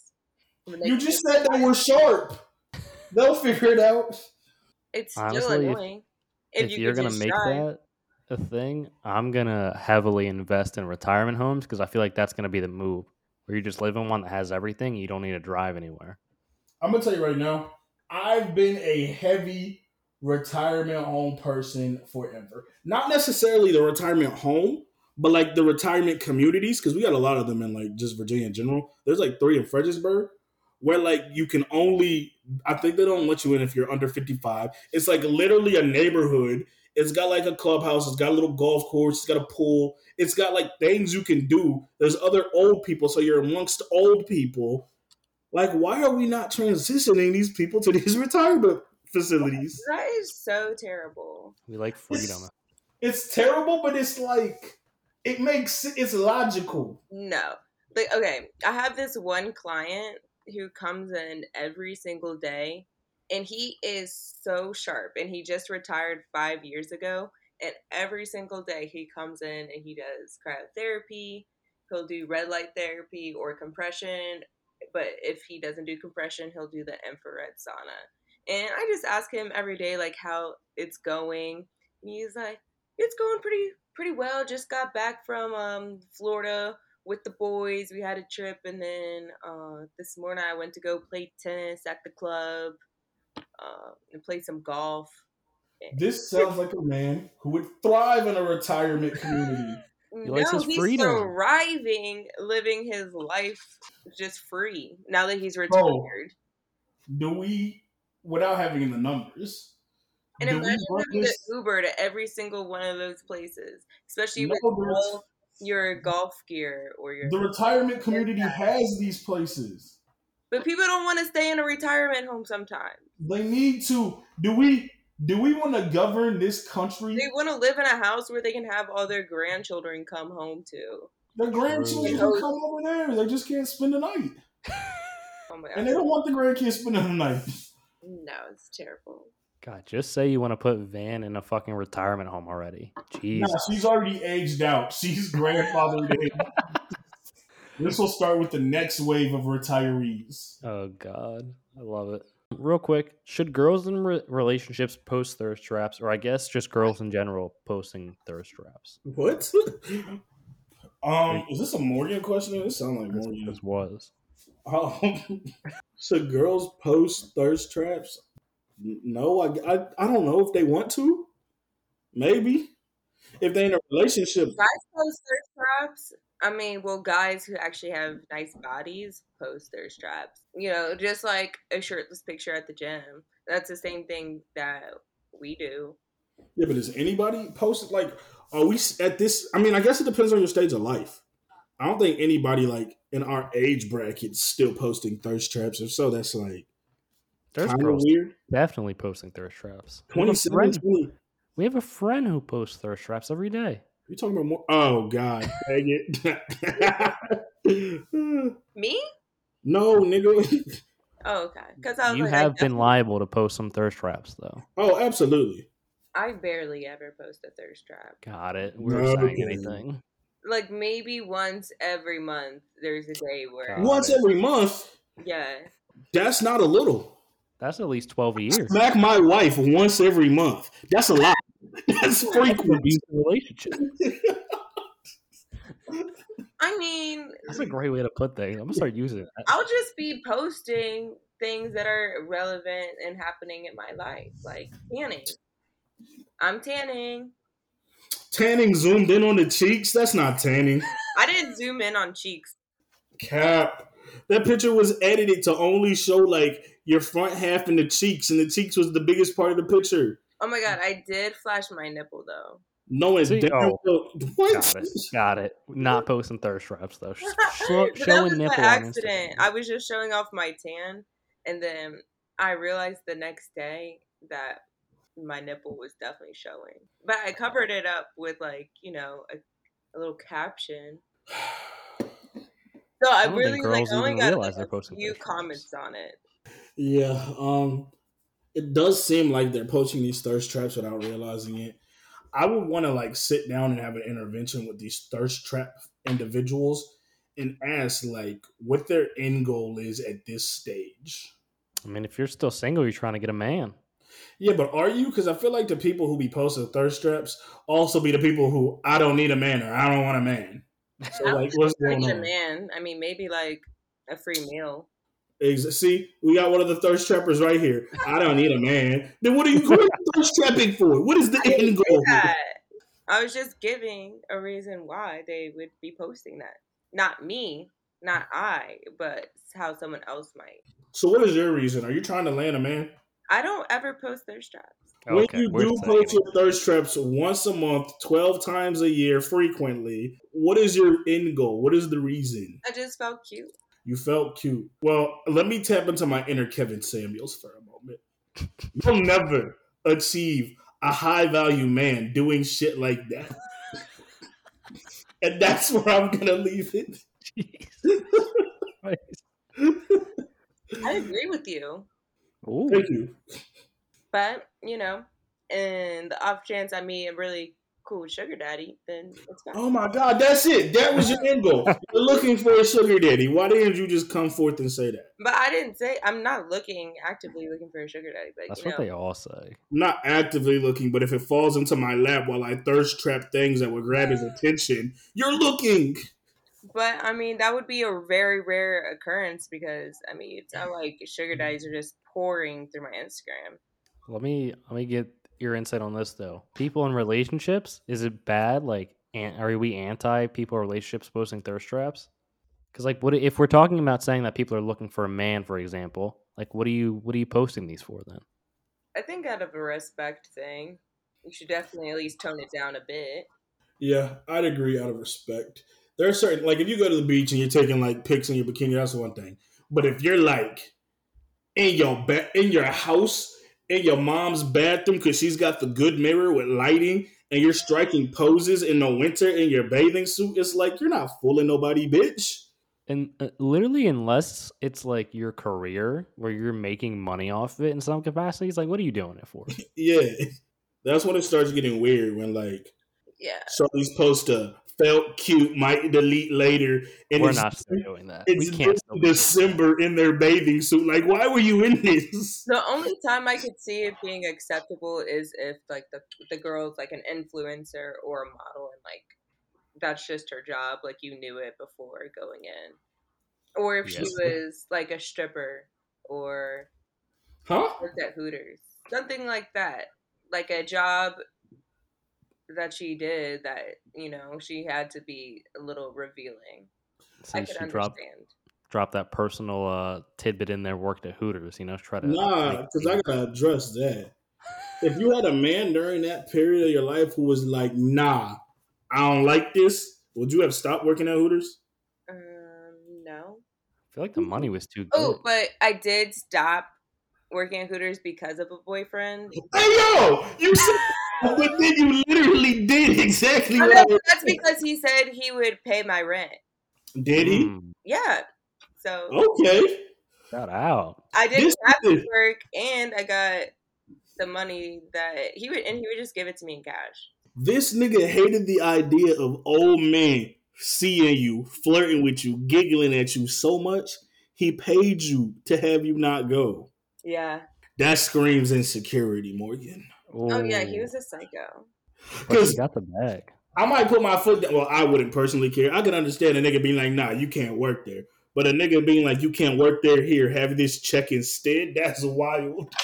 You just said they were sharp. They'll figure it out. It's still Honestly, if- annoying. If, if, you you are gonna make drive. that a thing, I'm gonna heavily invest in retirement homes because I feel like that's gonna be the move. Where you just live in one that has everything, you don't need to drive anywhere. I'm gonna tell you right now. I've been a heavy retirement home person forever. Not necessarily the retirement home, but like the retirement communities, because we got a lot of them in like just Virginia in general. There's like three in Fredericksburg, where like you can only. I think they don't let you in if you're under 55. It's like literally a neighborhood. It's got like a clubhouse. It's got a little golf course. It's got a pool. It's got like things you can do. There's other old people, so you're amongst old people. Like, why are we not transitioning these people to these retirement facilities? That is so terrible. We like freedom. It's terrible, but it's like it makes it's logical. No. Like okay, I have this one client who comes in every single day and he is so sharp and he just retired 5 years ago and every single day he comes in and he does cryotherapy, he'll do red light therapy or compression, but if he doesn't do compression, he'll do the infrared sauna. And I just ask him every day like how it's going. And he's like, "It's going pretty pretty well. Just got back from um Florida with the boys. We had a trip, and then uh, this morning I went to go play tennis at the club uh, and play some golf. This sounds like a man who would thrive in a retirement community. Mm, he likes his he's thriving, living his life just free now that he's Oh. retired. Do we, without having the numbers, And do imagine having to? Uber to every single one of those places, especially No, with all your golf gear or your. The retirement community has these places. But people don't want to stay in a retirement home sometimes. They need to. Do we? Do we want to govern this country? They want to live in a house where they can have all their grandchildren come home to. The grandchildren True. can come over there. They just can't spend the night, Oh my and they don't want the grandkids spending the night. No, it's terrible. God, just say you want to put Van in a fucking retirement home already. Jeez. Nah, she's already aged out. She's grandfathered in. This will start with the next wave of retirees. Oh God, I love it. Real quick, should girls in re- relationships post thirst traps, or I guess just girls in general posting thirst traps? What? um, is this a Morgan question? It sounds like Morgan. this was. Um, should girls post thirst traps? No, I, I, I don't know if they want to. Maybe if they in a relationship. Guys post thirst traps. I mean, well, guys who actually have nice bodies post their straps. You know, just like a shirtless picture at the gym. That's the same thing that we do. Yeah, but is anybody posted? Like, are we at this? I mean, I guess it depends on your stage of life. I don't think anybody like in our age bracket still posting thirst traps. If so, that's like There's kind of weird. definitely posting thirst traps. We have, 27, friend, 20. we have a friend who posts thirst traps every day. You talking about more? Oh God, dang it! Me? no, nigga. Oh, okay. Because I was You like, I have been liable to post some thirst traps, though. Oh, absolutely. I barely ever post a thirst trap. Got it. We were No. saying anything. Like maybe once every month, there's a day where, Got Once it. every month. yeah. That's not a little. That's at least twelve a year. Smack my wife once every month. That's a lot. That's That's frequent. abusive relationship. I mean, That's a great way to put things. I'm gonna start using that. I'll just be posting things that are relevant and happening in my life, like tanning. I'm tanning. Tanning zoomed in on the cheeks. That's not tanning. I didn't zoom in on cheeks. Cap. That picture was edited to only show like your front half and the cheeks, and the cheeks was the biggest part of the picture. Oh my god, I did flash my nipple though. No, it's See? damn Oh. well- what? Got it. Got it. Not posting thirst traps though. Sh- show- that showing was by nipple accident. I was just showing off my tan, and then I realized the next day that my nipple was definitely showing. But I covered it up with like you know a, a little caption. So I, I really like girls I only got they're a posting few thirst comments on it. Yeah. Um. It does seem like they're poaching these thirst traps without realizing it. I would want to like sit down and have an intervention with these thirst trap individuals and ask like what their end goal is at this stage. I mean, if you're still single, you're trying to get a man. Yeah, but are you? Because I feel like the people who be posting thirst traps also be the people who I don't need a man or I don't want a man. So I like, don't what's I going need a man. I mean, maybe like a free meal. Ex- See, we got one of the thirst trappers right here. I don't need a man. Then what are you, what are you thirst trapping for? What is the I end goal? I was just giving a reason why they would be posting that. Not me, not I, but how someone else might. So what is your reason? Are you trying to land a man? I don't ever post thirst traps. when you we're do post your thirst traps once a month, twelve times a year, frequently, what is your end goal? What is the reason? I just felt cute. You felt cute. Well, let me tap into my inner Kevin Samuels for a moment. You'll never achieve a high value man doing shit like that. and that's where I'm gonna leave it. I agree with you. Ooh. Thank you. But, you know, in the off chance I meet a really cool sugar daddy, then it's fine. Oh my god, that's it. That was your end goal. You're looking for a sugar daddy. Why didn't you just come forth and say that? But I didn't say I'm not looking actively looking for a sugar daddy. But That's you what know, they all say. Not actively looking, but if it falls into my lap while I thirst trap things that would grab his attention, you're looking. But I mean, that would be a very rare occurrence because I mean, it's not like sugar mm-hmm. daddies are just pouring through my Instagram. Let me let me get your insight on this though. People in relationships, is it bad? Like, an, are we anti people in relationships posting thirst traps? Because like, what if we're talking about saying that people are looking for a man, for example? Like, what are you what are you posting these for then? I think out of a respect thing, you should definitely at least tone it down a bit. Yeah, I'd agree out of respect. There are certain like if you go to the beach and you're taking like pics in your bikini, that's one thing. But if you're like in your ba- in your house in your mom's bathroom because she's got the good mirror with lighting, and you're striking poses in the winter in your bathing suit, it's like you're not fooling nobody, bitch. And uh, literally, unless it's like your career where you're making money off of it in some capacity, it's like, what are you doing it for? Yeah, that's when it starts getting weird. When like Yeah. somebody's post to felt cute, might delete later, and We're it's, not doing that. We it's can't still that. December in their bathing suit. Like, why were you in this? The only time I could see it being acceptable is if like the the girl's like an influencer or a model and like that's just her job, like you knew it before going in. Or if she was like a stripper or Huh? worked at Hooters. Something like that. Like a job that she did that, you know, she had to be a little revealing. I Since could she understand. dropped drop that personal uh, tidbit in there, worked at Hooters, you know, try to Nah, because I gotta address that. If you had a man during that period of your life who was like, "Nah, I don't like this," would you have stopped working at Hooters? Um, no. I feel like the money was too good. Oh, but I did stop working at Hooters because of a boyfriend. Hey yo, you said, but then you literally did exactly what no, I that's because he said he would pay my rent. did. He Mm, Yeah. So okay? shout out. I didn't this have to work, and I got the money that he would, and he would just give it to me in cash. This nigga hated the idea of old men seeing you, flirting with you, giggling at you so much. He paid you to have you not go. Yeah. That screams insecurity, Morgan. Oh yeah, he was a psycho. Because he got the bag. I might put my foot down. Well, I wouldn't personally care. I can understand a nigga being like, nah, you can't work there. But a nigga being like, you can't work there, here, have this check instead, that's wild.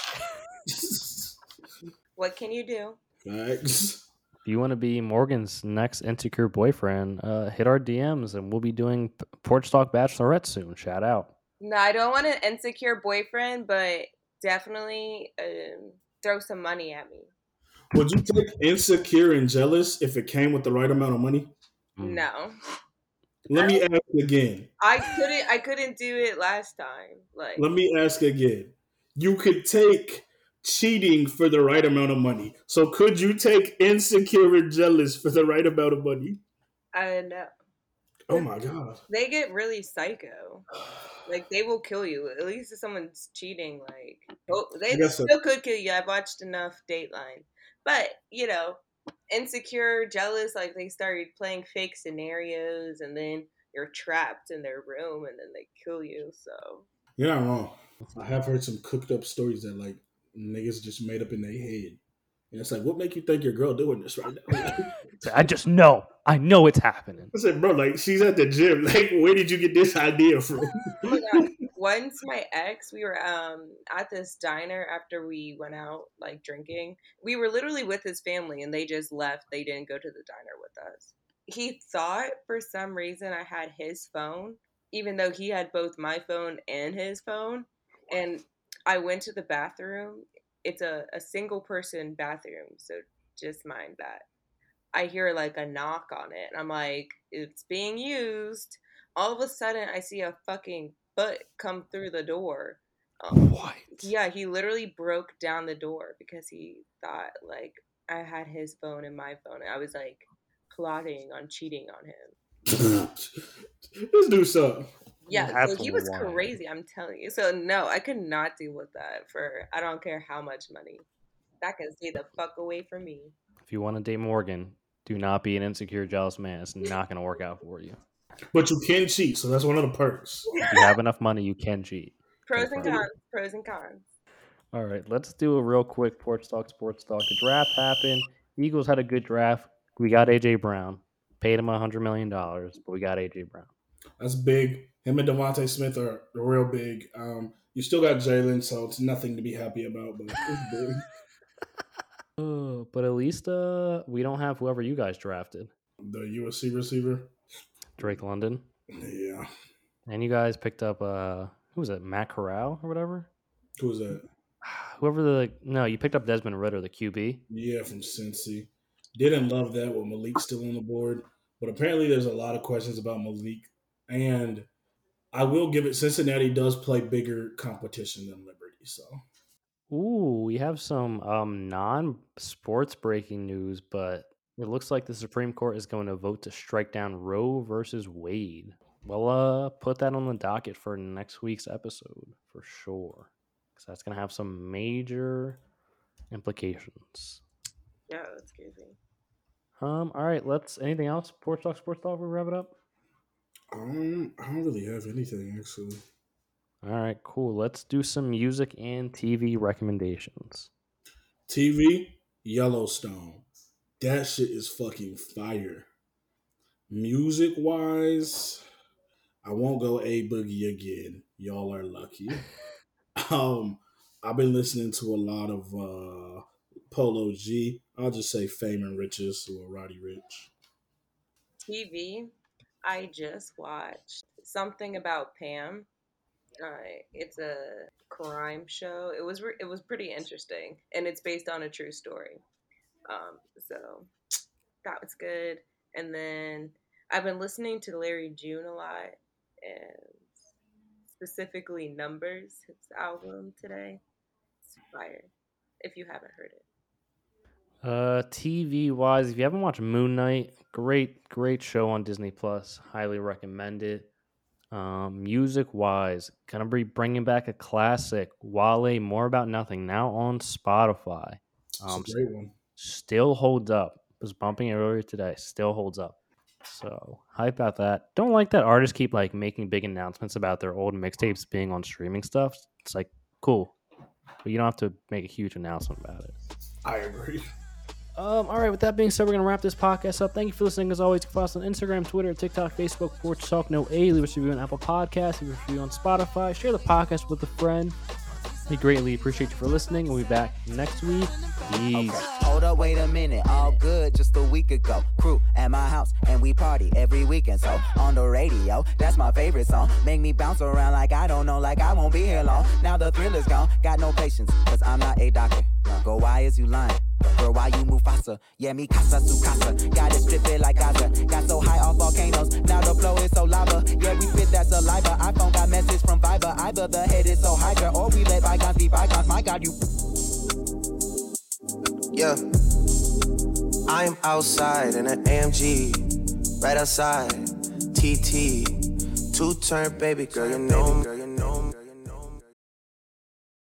What can you do? Facts. If you want to be Morgan's next insecure boyfriend, uh, hit our DMs and we'll be doing P- Porch Talk Bachelorette soon. Shout out. No, I don't want an insecure boyfriend, but definitely um, throw some money at me. Would you take insecure and jealous if it came with the right amount of money? Mm. No, Let me ask again. I couldn't. I couldn't do it last time. Like, Let me ask again. You could take cheating for the right amount of money. So could you take insecure and jealous for the right amount of money? I don't know. Oh my god. They get really psycho. Like they will kill you. At least if someone's cheating, like oh, they guess so. still could kill you. I've watched enough Dateline, but you know, insecure, jealous, like they started playing fake scenarios, and then you're trapped in their room, and then they kill you. So You're not wrong. I have heard some cooked up stories that like niggas just made up in their head. And it's like, what make you think your girl doing this right now? I just know. I know it's happening. I said, bro, like she's at the gym. Like, where did you get this idea from? Oh my god. Once my ex, we were um at this diner after we went out like drinking. We were literally with his family and they just left. They didn't go to the diner with us. He thought for some reason I had his phone, even though he had both my phone and his phone. And I went to the bathroom. It's a, a single person bathroom, so just mind that. I hear like a knock on it, and I'm like, it's being used all of a sudden I see a fucking foot come through the door. Um, What? yeah, he literally broke down the door because he thought like I had his phone and my phone. And I was like plotting on cheating on him. Let's do something. Yeah, so he was rewind. crazy. I'm telling you. So no, I could not deal with that for I don't care how much money. That can stay the fuck away from me. If you want to date Morgan, do not be an insecure, jealous man. It's not going to work out for you. But you can cheat, so that's one of the perks. If you have enough money, you can cheat. Pros and cons. Pros and cons. All right, let's do a real quick porch talk, sports talk. The draft happened. Eagles had a good draft. We got AJ Brown. Paid him a hundred million dollars, but we got AJ Brown. That's big. Him and DeVonta Smith are real big. Um, you still got Jalen, so it's nothing to be happy about, but it's big. Uh, but at least uh, we don't have whoever you guys drafted, The USC receiver. Drake London, Yeah. and you guys picked up uh, who was it, Matt Corral or whatever. Who was that? Whoever the no, you picked up Desmond Ridder, the QB. Yeah, from Cincy. Didn't love that with Malik still on the board, but apparently there's a lot of questions about Malik. And I will give it Cincinnati does play bigger competition than Liberty, so Ooh, we have some um non-sports breaking news, but it looks like the Supreme Court is going to vote to strike down Roe versus Wade. We'll uh put that on the docket for next week's episode for sure, because that's going to have some major implications. Yeah, that's crazy. Um, all right, let's. Anything else? Sports talk, sports talk. We wrap it up. Um, I don't really have anything actually. All right, cool. Let's do some music and TV recommendations. TV, Yellowstone. That shit is fucking fire. Music wise, I won't go a boogie again. Y'all are lucky. um, I've been listening to a lot of uh Polo G. I'll just say Fame and Riches or Roddy Ricch. TV, I just watched something about Pam. Uh, it's a crime show. It was re- it was pretty interesting, and it's based on a true story. Um, so that was good. And then I've been listening to Larry June a lot, and specifically Numbers, his album today. It's fire. If you haven't heard it. Uh, TV wise, if you haven't watched Moon Knight, great, great show on Disney Plus. Highly recommend it. Um, music wise, gonna be bringing back a classic, Wale, More About Nothing, now on Spotify. Um, great one. still holds up. Was bumping it earlier today. Still holds up. So hype about that. Don't like that artists keep like making big announcements about their old mixtapes being on streaming stuff. It's like cool, but you don't have to make a huge announcement about it. I agree. Um, all right, with that being said, we're going to wrap this podcast up. Thank you for listening. As always, you can follow us on Instagram, Twitter, TikTok, Facebook, Porch Talk, No A. Leave us a review on Apple Podcasts, leave a review on Spotify. Share the podcast with a friend. We greatly appreciate you for listening. We'll be back next week. Peace. Hold up, wait a minute. All good just a week ago. Crew at my house and we party every weekend. So on the radio, that's my favorite song. Make me bounce around like I don't know, like I won't be here long. Now the thrill is gone. Got no patience, cause I'm not a doctor. Go, why is you lying? Girl, why you move faster? Yeah, me casa su casa. Got it stripped like Gaza. Got so high off volcanoes. Now the flow is so lava. Yeah, we spit that saliva. iPhone got message from Viber. Either the head is so hydra or we let bygones be bygones. My God, you. Yeah. I'm outside in an AMG, right outside. TT. Two turn baby girl, you know, girl, you know